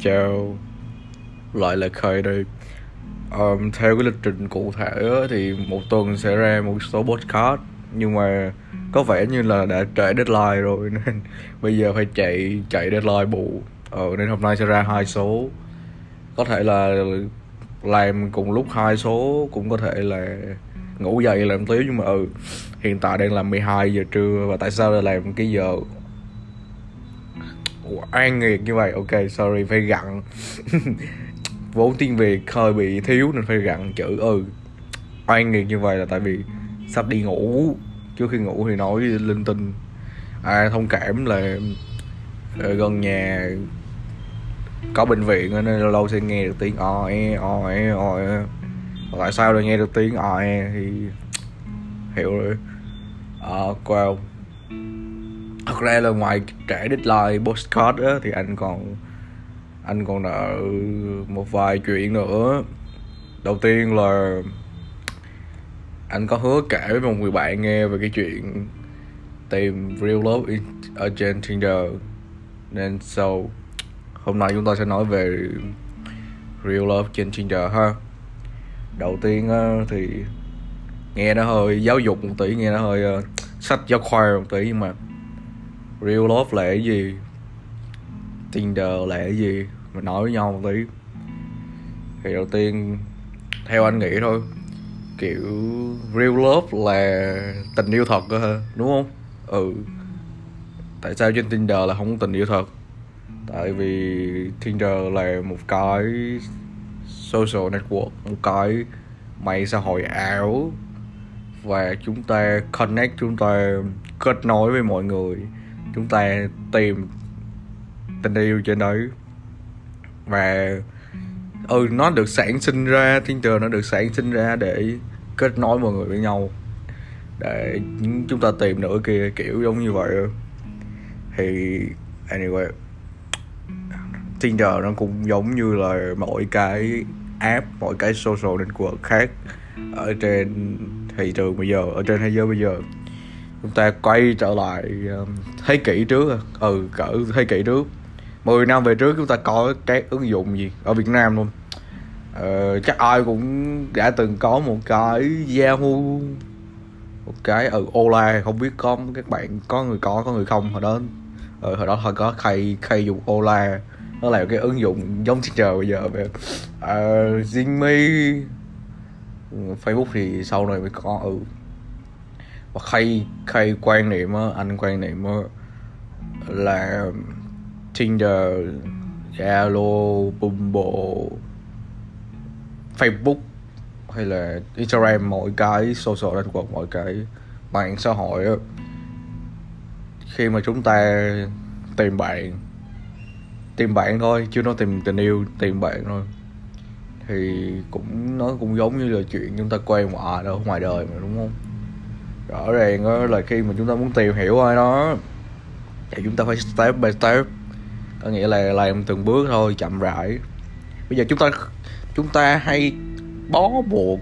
chào lại là khởi đây. Um, theo cái lịch trình cụ thể á, thì một tuần sẽ ra một số podcast nhưng mà có vẻ như là đã trễ deadline rồi nên bây giờ phải chạy chạy deadline bù. Ờ, nên hôm nay sẽ ra hai số. Có thể là làm cùng lúc hai số cũng có thể là ngủ dậy làm tiếp nhưng mà ừ hiện tại đang làm 12 giờ trưa và tại sao lại làm cái giờ an nghiệt như vậy ok sorry phải gặn. Vốn tiếng việt hơi bị thiếu nên phải gặn chữ ừ. Oan nghiệt như vậy là tại vì sắp đi ngủ. Trước khi ngủ thì nói linh tinh. À thông cảm là ờ, gần nhà có bệnh viện nên lâu lâu sẽ nghe được tiếng o e o e o e. Tại sao lại nghe được tiếng o e? Thì hiểu rồi. Ờ, à, wow thật ra là ngoài trễ deadline postcard á thì anh còn anh còn nợ một vài chuyện nữa. Đầu tiên là anh có hứa kể với một người bạn nghe về cái chuyện tìm real love in, ở trên Tinder. Nên so hôm nay chúng ta sẽ nói về real love trên Tinder ha. Đầu tiên á, thì nghe nó hơi giáo dục một tí nghe nó hơi ờ, sách giáo khoa một tí nhưng mà real love là cái gì? Tinder là cái gì? Mình nói với nhau một tí. Thì đầu tiên, theo anh nghĩ thôi. Kiểu, real love là tình yêu thật cơ hả? Đúng không? Ừ. Tại sao trên tinder là không có tình yêu thật? Tại vì tinder là một cái social network, một cái mạng xã hội ảo. Và chúng ta connect, chúng ta kết nối với mọi người chúng ta tìm tình yêu trên đấy và ừ nó được sản sinh ra, thiên trường nó được sản sinh ra để kết nối mọi người với nhau. Để chúng ta tìm nửa kia, kiểu giống như vậy thì, anyway Tinder nó cũng giống như là mỗi cái app, mỗi cái social network khác ở trên thị trường bây giờ, ở trên thế giới bây giờ chúng ta quay trở lại um, thế kỷ trước à. ừ cỡ thế kỷ trước. 10 năm về trước chúng ta có cái ứng dụng gì ở Việt Nam luôn? Ờ, chắc ai cũng đã từng có một cái Yahoo một cái ở ừ, Ola không biết có các bạn có người có có người không hồi đó. Ờ, hồi đó hồi có khay khay dùng Ola. Nó là cái ứng dụng giống Tinder bây giờ về ờ, Zingme Facebook thì sau này mới có ừ và khay khay quan niệm á anh quan niệm á là Tinder, Zalo, Bumble, Facebook hay là Instagram mọi cái social network mọi cái mạng xã hội á. Khi mà chúng ta tìm bạn tìm bạn thôi chưa nói tìm tình yêu tìm bạn thôi. Thì cũng nó cũng giống như là chuyện chúng ta quen ngoài đâu ngoài đời mà đúng không? Rõ ràng đó là khi mà chúng ta muốn tìm hiểu ai đó, thì chúng ta phải step by step. Có nghĩa là làm từng bước thôi, chậm rãi. Bây giờ chúng ta chúng ta hay bó buộc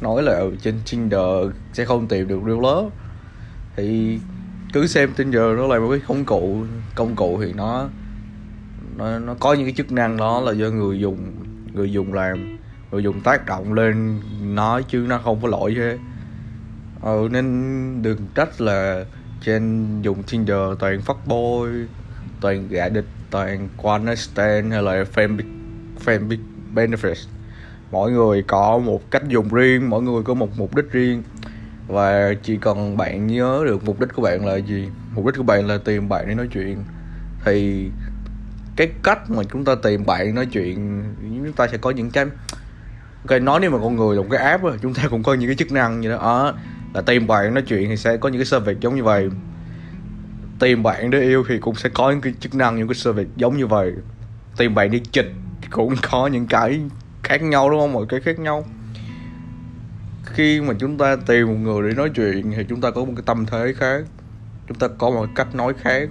nói là ừ, trên Tinder sẽ không tìm được real love. Thì cứ xem Tinder nó là một cái công cụ công cụ thì nó nó nó có những cái chức năng đó là do người dùng người dùng làm, người dùng tác động lên nó chứ nó không có lỗi chứ ừ, nên đừng trách là trên dùng Tinder toàn phát bôi toàn gạ địch toàn one stand hay là fan fan benefits. Mỗi người có một cách dùng riêng mỗi người có một mục đích riêng. Và chỉ cần bạn nhớ được mục đích của bạn là gì? Mục đích của bạn là tìm bạn để nói chuyện. Thì cái cách mà chúng ta tìm bạn nói chuyện chúng ta sẽ có những cái cái nói nếu mà con người là một cái app chúng ta cũng có những cái chức năng như đó. À, là tìm bạn nói chuyện thì sẽ có những cái service giống như vậy. Tìm bạn để yêu thì cũng sẽ có những cái chức năng, những cái service giống như vậy. Tìm bạn đi chịch cũng có những cái khác nhau, đúng không? Mọi cái khác nhau. Khi mà chúng ta tìm một người để nói chuyện thì chúng ta có một cái tâm thế khác. Chúng ta có một cách nói khác.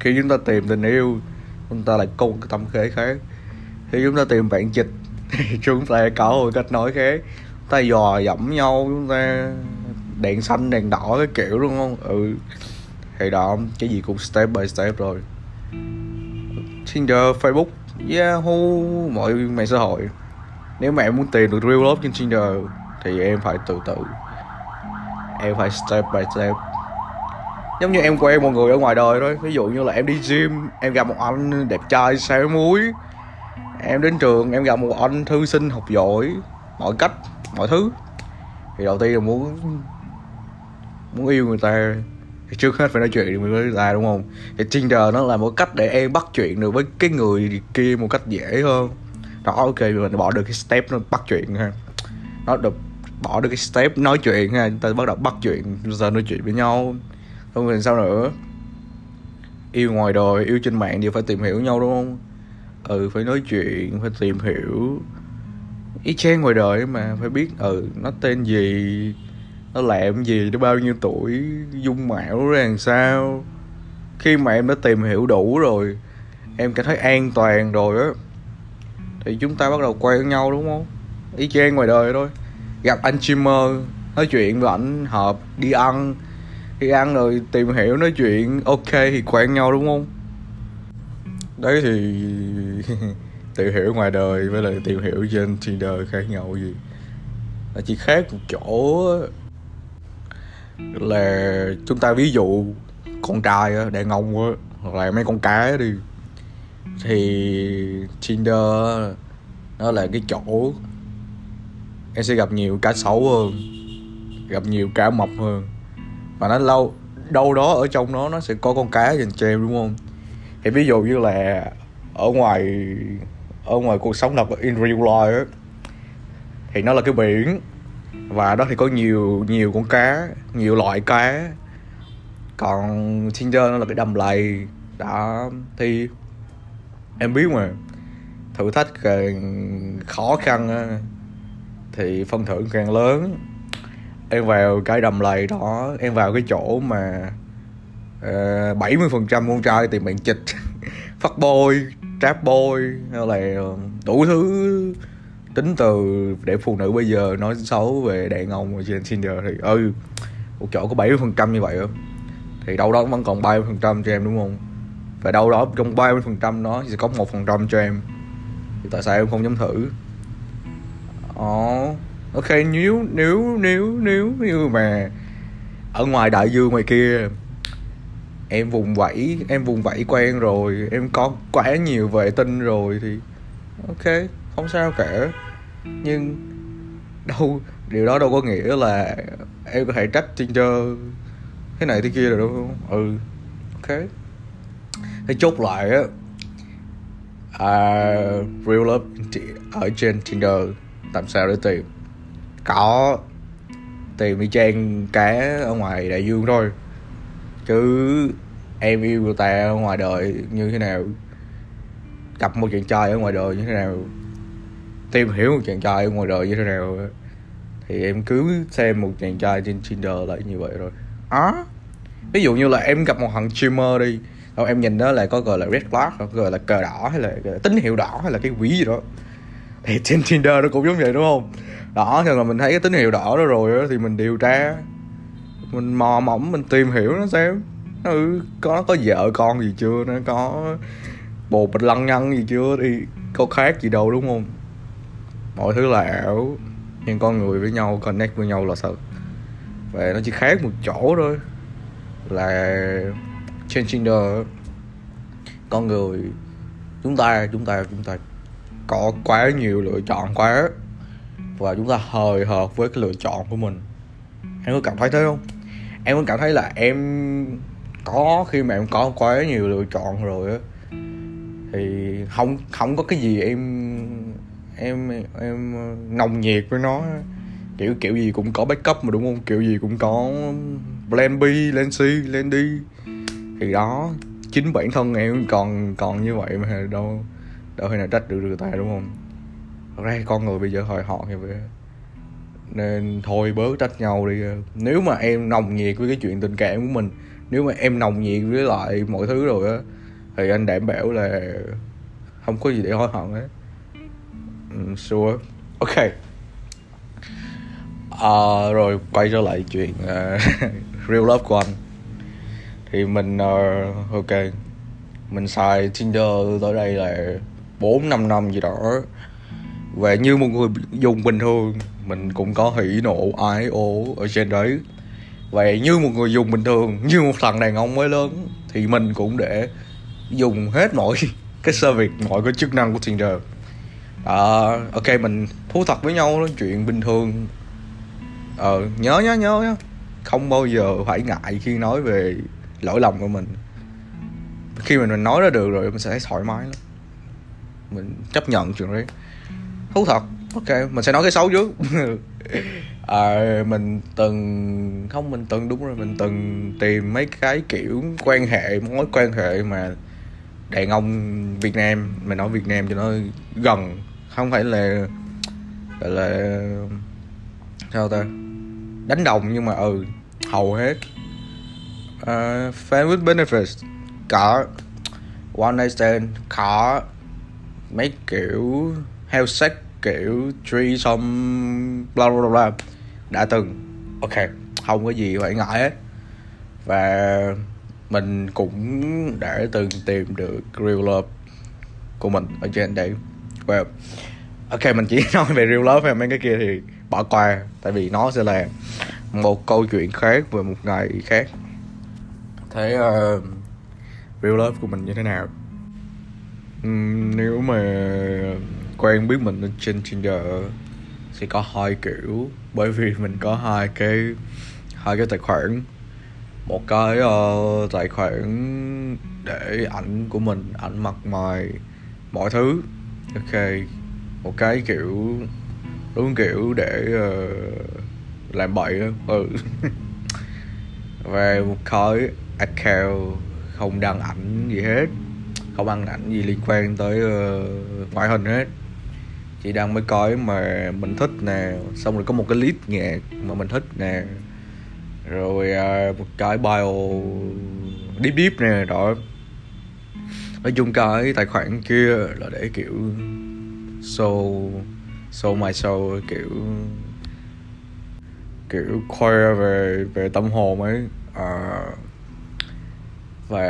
Khi chúng ta tìm tình yêu, chúng ta lại có một cái tâm thế khác. Khi chúng ta tìm bạn chịch thì chúng ta có một cách nói khác ta dò dẫm nhau chúng ta đèn xanh đèn đỏ cái kiểu đúng không? Ừ. Thì đó cái gì cũng step by step rồi. Tinder, Facebook, Yahoo, mọi mạng xã hội. Nếu mà em muốn tìm được real love trên Tinder Thì em phải từ từ. Em phải step by step. Giống như em quen một người ở ngoài đời thôi. Ví dụ như là em đi gym Em gặp một anh đẹp trai xéo muối. Em đến trường em gặp một anh thư sinh học giỏi. Mọi cách, mọi thứ. Thì đầu tiên là muốn Muốn yêu người ta. Thì trước hết phải nói chuyện với người ta, đúng không? Thì Tinder nó là một cách để em bắt chuyện được với cái người kia một cách dễ hơn. Đó, ok, mình bỏ được cái step nó bắt chuyện ha. Nó được bỏ được cái step nói chuyện ha. Chúng ta bắt đầu bắt chuyện, giờ nói chuyện với nhau. Không thì sao nữa. Yêu ngoài đời, yêu trên mạng thì phải tìm hiểu nhau, đúng không? Ừ phải nói chuyện, phải tìm hiểu y chang ngoài đời mà phải biết ừ nó tên gì, nó làm gì nó bao nhiêu tuổi, dung mạo ra làm sao. Khi mà em đã tìm hiểu đủ rồi, em cảm thấy an toàn rồi á, thì chúng ta bắt đầu quen với nhau, đúng không? Y chang ngoài đời thôi. Gặp anh streamer nói chuyện với ảnh hợp, đi ăn. Đi ăn rồi tìm hiểu, nói chuyện, ok thì quen nhau, đúng không? Đấy thì tìm hiểu ngoài đời với lại tìm hiểu trên Tinder khác nhau gì? Nó chỉ khác một chỗ là chúng ta ví dụ con trai á, đàn ông á, hoặc là mấy con cá đi, thì Tinder nó là cái chỗ em sẽ gặp nhiều cá xấu hơn, gặp nhiều cá mập hơn. Và nó lâu, đâu đó ở trong đó nó sẽ có con cá dành cho em đúng không? Thì ví dụ như là ở ngoài ở ngoài cuộc sống thật in real life thì nó là cái biển. Và đó thì có nhiều nhiều con cá nhiều loại cá. Còn Tinder nó là cái đầm lầy. Đó thì em biết mà. Thử thách càng khó khăn thì phân thưởng càng lớn. Em vào cái đầm lầy đó em vào cái chỗ mà ờ, bảy mươi phần trăm con trai tìm bạn chịch phát bôi trap boy hay là ờ, đủ thứ tính từ để phụ nữ bây giờ nói xấu về đàn ông ở trên Tinder thì ừ một chỗ có 70 phần trăm như vậy không thì đâu đó vẫn còn 30 phần trăm cho em đúng không? Và đâu đó trong 30 phần trăm đó sẽ có một phần trăm cho em. Thì tại sao em không dám thử? Ồ, oh, ok nếu nếu nếu nếu như mà ở ngoài đại dương ngoài kia em vùng vẫy em vùng vẫy quen rồi em có quá nhiều vệ tinh rồi thì ok không sao cả. Nhưng đâu điều đó đâu có nghĩa là em có thể trách Tinder thế này thế kia rồi đúng không? Ừ ok. Thế chốt lại á à, real love ở trên Tinder làm sao để tìm? Có tìm đi trang cá ở ngoài đại dương thôi. Chứ em yêu người ta ở ngoài đời như thế nào? Gặp một chàng trai ở ngoài đời như thế nào? Tìm hiểu một chàng trai ở ngoài đời như thế nào? Thì em cứ xem một chàng trai trên Tinder lại như vậy rồi. Á à, ví dụ như là em gặp một thằng streamer đi đâu em nhìn đó là có gọi là red flag gọi là cờ đỏ hay là tín hiệu đỏ hay là cái quỷ gì đó. Thì trên Tinder nó cũng giống vậy đúng không? Đó thì là mình thấy cái tín hiệu đỏ đó rồi đó, thì mình điều tra mình mò mẫm mình tìm hiểu nó xem ừ có nó có vợ con gì chưa? Nó có bồ bịch lăng nhăng gì chưa? Thì có khác gì đâu, đúng không? Mọi thứ là ảo. Nhưng con người với nhau, connect với nhau là thật. Và nó chỉ khác một chỗ thôi. Là trên Tinder con người, chúng ta chúng ta chúng ta có quá nhiều lựa chọn quá. Và chúng ta hời hợt với cái lựa chọn của mình. Em có cảm thấy thế không? Em có cảm thấy là em có, khi mà em có quá nhiều lựa chọn rồi á, thì không không có cái gì em em em nồng nhiệt với nó kiểu kiểu gì cũng có backup mà, đúng không? Kiểu gì cũng có plan B, plan C, plan D. Thì đó, chính bản thân em còn còn như vậy mà đâu đâu thể nào trách được người ta, đúng không? Thật ra con người bây giờ hồi họ như vậy nên thôi bớt trách nhau đi. Nếu mà em nồng nhiệt với cái chuyện tình cảm của mình nếu mà em nồng nhiệt với lại mọi thứ rồi á thì anh đảm bảo là không có gì để hối hận hết. Um, sure. Ok. Uh, rồi quay trở lại chuyện uh, real love của anh. Thì mình uh, ok. Mình xài Tinder tới đây là bốn năm năm gì đó. Và như một người dùng bình thường mình cũng có hỉ nộ ái ố ở trên đấy vậy như một người dùng bình thường như một thằng đàn ông mới lớn thì mình cũng để dùng hết mọi cái service mọi cái chức năng của Tinder. À, ok mình thú thật với nhau đó chuyện bình thường. Ờ nhớ nhớ nhớ nhớ. Không bao giờ phải ngại khi nói về lỗi lầm của mình. Khi mình, mình nói ra được rồi mình sẽ thấy thoải mái lắm. Mình chấp nhận chuyện đấy. Thú thật. Ok mình sẽ nói cái xấu trước. à, mình từng không mình từng đúng rồi mình từng tìm mấy cái kiểu quan hệ mối quan hệ mà đàn ông Việt Nam mình nói Việt Nam cho nó gần không phải là gọi là sao ta? Đánh đồng nhưng mà ừ hầu hết. Uh, fan with benefits có one night stand có mấy kiểu heo sex kiểu tree some bla bla bla đã từng. Ok. Không có gì phải ngại hết. Và mình cũng đã từng tìm được real love của mình ở trên đây well ok mình chỉ nói về real love hay mấy cái kia thì bỏ qua tại vì nó sẽ là một câu chuyện khác về một ngày khác. Thế uh, real love của mình như thế nào? Uhm, nếu mà quen biết mình trên Tinder sẽ có hai kiểu. Bởi vì mình có hai cái hai cái tài khoản. Một cái uh, tài khoản để ảnh của mình ảnh mặt mày mọi thứ. Ok một cái kiểu đúng kiểu để uh, làm bậy ừ. Và một cái account không đăng ảnh gì hết. Không đăng ảnh gì liên quan tới uh, ngoại hình hết chỉ đăng mấy cái mà mình thích nè xong rồi có một cái list nhạc mà mình thích nè. Rồi uh, một cái bio deep deep nè đó. Nói chung cái tài khoản kia là để kiểu show show my show kiểu kiểu khoe về về tâm hồn ấy. À, và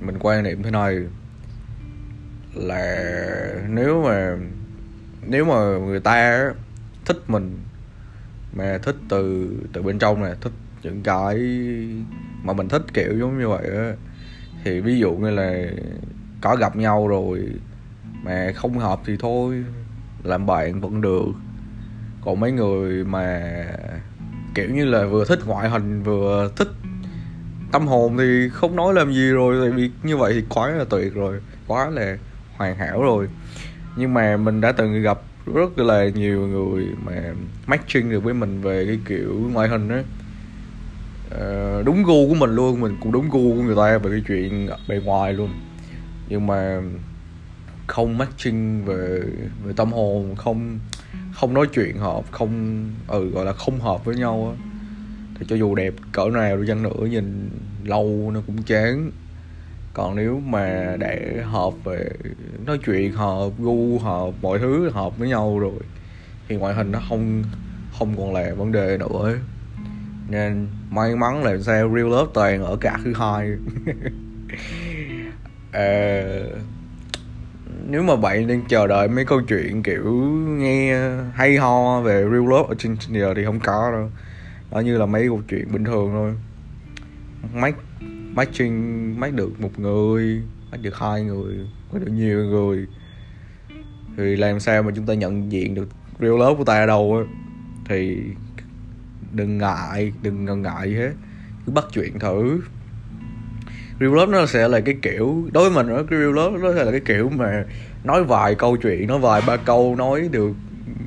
mình quan niệm thế này là nếu mà nếu mà người ta thích mình, mà thích từ từ bên trong này thích những cái mà mình thích, kiểu giống như vậy á, thì ví dụ như là có gặp nhau rồi mà không hợp thì thôi, làm bạn vẫn được. Còn mấy người mà kiểu như là vừa thích ngoại hình, vừa thích tâm hồn thì không nói làm gì rồi, tại vì như vậy thì quá là tuyệt rồi, quá là hoàn hảo rồi. Nhưng mà mình đã từng gặp rất là nhiều người mà matching được với mình về cái kiểu ngoại hình á. Uh, đúng gu của mình luôn mình cũng đúng gu của người ta về cái chuyện bề ngoài luôn. Nhưng mà không matching về về tâm hồn không không nói chuyện hợp không ừ gọi là không hợp với nhau á. Thì cho dù đẹp cỡ nào đi chăng nữa nhìn lâu nó cũng chán còn nếu mà để hợp về nói chuyện hợp gu hợp mọi thứ hợp với nhau rồi thì ngoại hình nó không không còn là vấn đề nữa. Ấy. nên may mắn là sao real love toàn ở cả thứ hai. À, nếu mà bạn đang chờ đợi mấy câu chuyện kiểu nghe hay ho về real love ở trên Tinder thì không có đâu. Nó như là mấy câu chuyện bình thường thôi. Mấy matching match được một người match được hai người match được nhiều người. Thì làm sao mà chúng ta nhận diện được real love của ta ở đâu á? Thì đừng ngại đừng ngần ngại gì hết. Cứ bắt chuyện thử. Real love nó sẽ là cái kiểu đối với mình nó cái real love nó sẽ là cái kiểu mà nói vài câu chuyện nói vài ba câu nói được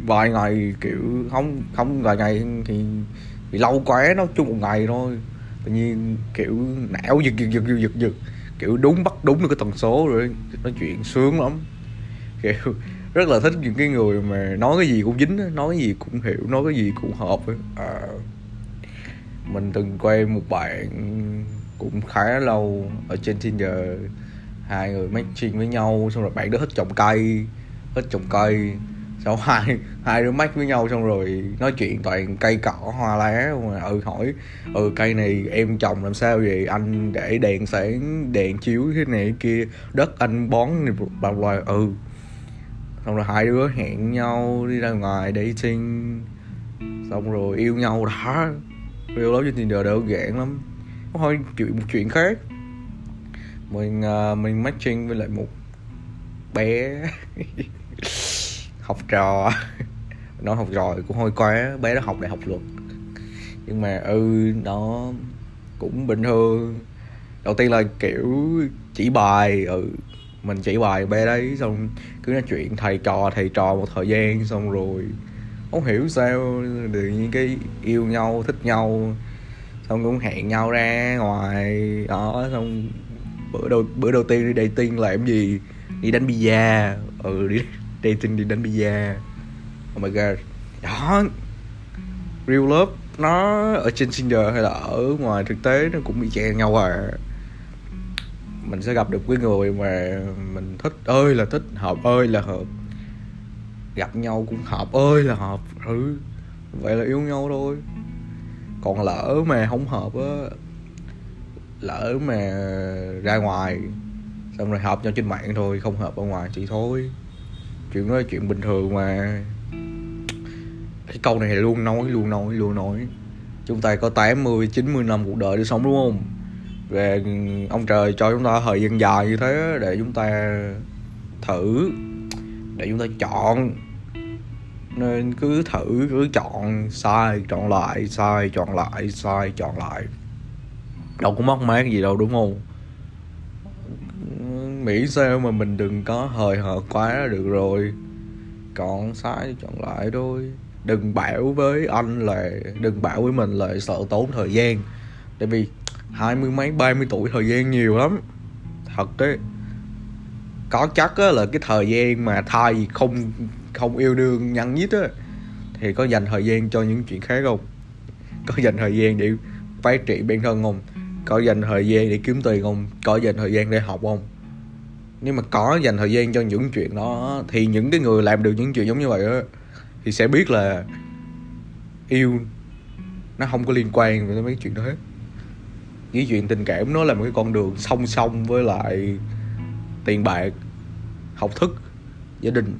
vài ngày kiểu không không vài ngày thì, thì lâu quá nó chung một ngày thôi tự nhiên kiểu não giật giật giật giật giật kiểu đúng bắt đúng được cái tần số rồi nói chuyện sướng lắm. Kiểu rất là thích những cái người mà nói cái gì cũng dính nói cái gì cũng hiểu nói cái gì cũng hợp. À, mình từng quen một bạn cũng khá lâu ở trên Tinder. Hai người matching với nhau xong rồi bạn đó hết trồng cây hết trồng cây sau hai hai đứa mách với nhau xong rồi nói chuyện toàn cây cỏ hoa lá mà ừ hỏi ừ cây này em trồng làm sao vậy? Anh để đèn sáng đèn chiếu thế này kia đất anh bón này bla bla ừ. Xong rồi hai đứa hẹn nhau đi ra ngoài dating. Xong rồi yêu nhau đã. Yêu lắm trên Tinder đơn giản lắm. Thôi chuyện một chuyện khác. Mình uh, mình matching với lại một bé. học trò. Nó học rồi cũng hơi quá, bé nó học đại học luật. Nhưng mà ừ nó cũng bình thường. Đầu tiên là, kiểu, chỉ bài ừ mình chỉ bài bé đấy, xong cứ nói chuyện, thầy trò thầy trò một thời gian, xong rồi không hiểu sao, tự nhiên cái yêu nhau, thích nhau, xong cũng hẹn nhau ra ngoài, đó, xong bữa đầu bữa đầu tiên đi dating là em gì? Đi đánh bia ừ đi dating đi đánh bia oh my god. Đó. Real love, nó ở trên Tinder hay là ở ngoài thực tế nó cũng bị chèn nhau à. Mình sẽ gặp được cái người mà mình thích ơi là thích, hợp ơi là hợp. Gặp nhau cũng hợp ơi là hợp. Ừ vậy là yêu nhau thôi. Còn lỡ mà không hợp á, lỡ mà ra ngoài, xong rồi hợp nhau trên mạng thôi, không hợp ở ngoài thì thôi chuyện đó là chuyện bình thường mà. Cái câu này thì luôn nói luôn nói luôn nói. Chúng ta có 80 90 năm cuộc đời để sống, đúng không? Về ông trời cho chúng ta thời gian dài như thế để chúng ta thử, để chúng ta chọn. Nên cứ thử, cứ chọn, sai, chọn lại, sai, chọn lại, sai, chọn lại. Đâu có mất mát gì đâu, đúng không? Miễn sao mà mình đừng có hời hợt quá là được rồi. Còn sai chọn lại thôi. Đừng bảo với anh là, đừng bảo với mình là sợ tốn thời gian. Tại vì hai mươi mấy, ba mươi tuổi thời gian nhiều lắm. Thật đấy. Có chắc á là cái thời gian mà thay không không yêu đương nhăn nhít á, thì có dành thời gian cho những chuyện khác không? Có dành thời gian để phát triển bản thân không? Có dành thời gian để kiếm tiền không? Có dành thời gian để học không? Nếu mà có dành thời gian cho những chuyện đó thì những cái người làm được những chuyện giống như vậy đó, thì sẽ biết là yêu nó không có liên quan với mấy chuyện đó hết. Cái chuyện tình cảm nó là một cái con đường song song với lại tiền bạc học thức gia đình.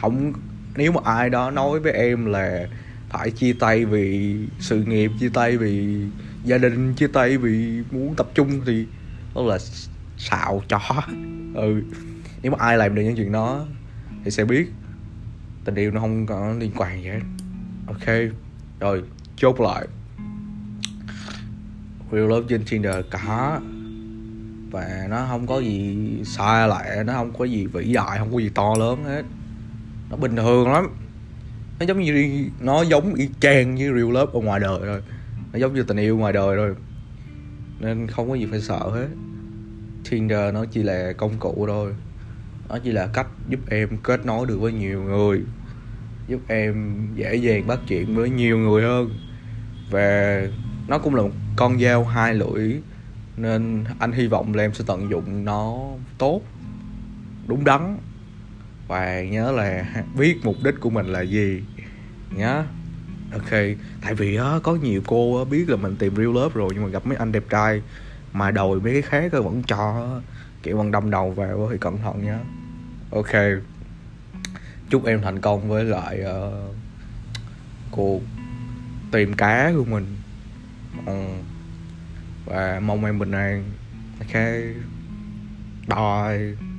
Không nếu mà ai đó nói với em là phải chia tay vì sự nghiệp chia tay vì gia đình chia tay vì muốn tập trung thì đó là xạo chó ừ. Nếu mà ai làm được những chuyện đó thì sẽ biết tình yêu nó không có liên quan gì hết. Ok, rồi, chốt lại. Real love trên tinder cả. Và nó không có gì sai lại nó không có gì vĩ đại, không có gì to lớn hết. Nó bình thường lắm. Nó giống như đi, nó giống y chang như real love ở ngoài đời rồi nó giống như tình yêu ngoài đời rồi nên không có gì phải sợ hết. Tinder nó chỉ là công cụ thôi. Nó chỉ là cách giúp em kết nối được với nhiều người, giúp em dễ dàng bắt chuyện với nhiều người hơn. Và nó cũng là một con dao hai lưỡi, nên anh hy vọng là em sẽ tận dụng nó tốt, đúng đắn. Và nhớ là biết mục đích của mình là gì, nhá. Ok, tại vì á, có nhiều cô biết là mình tìm real love rồi, nhưng mà gặp mấy anh đẹp trai mà đòi mấy cái khác vẫn cho kiểu bằng đâm đầu vào thì cẩn thận nhá. Ok. Chúc em thành công với lại uh, cuộc tìm cá của mình. Uh, và mong em bình an. Ok. Bye.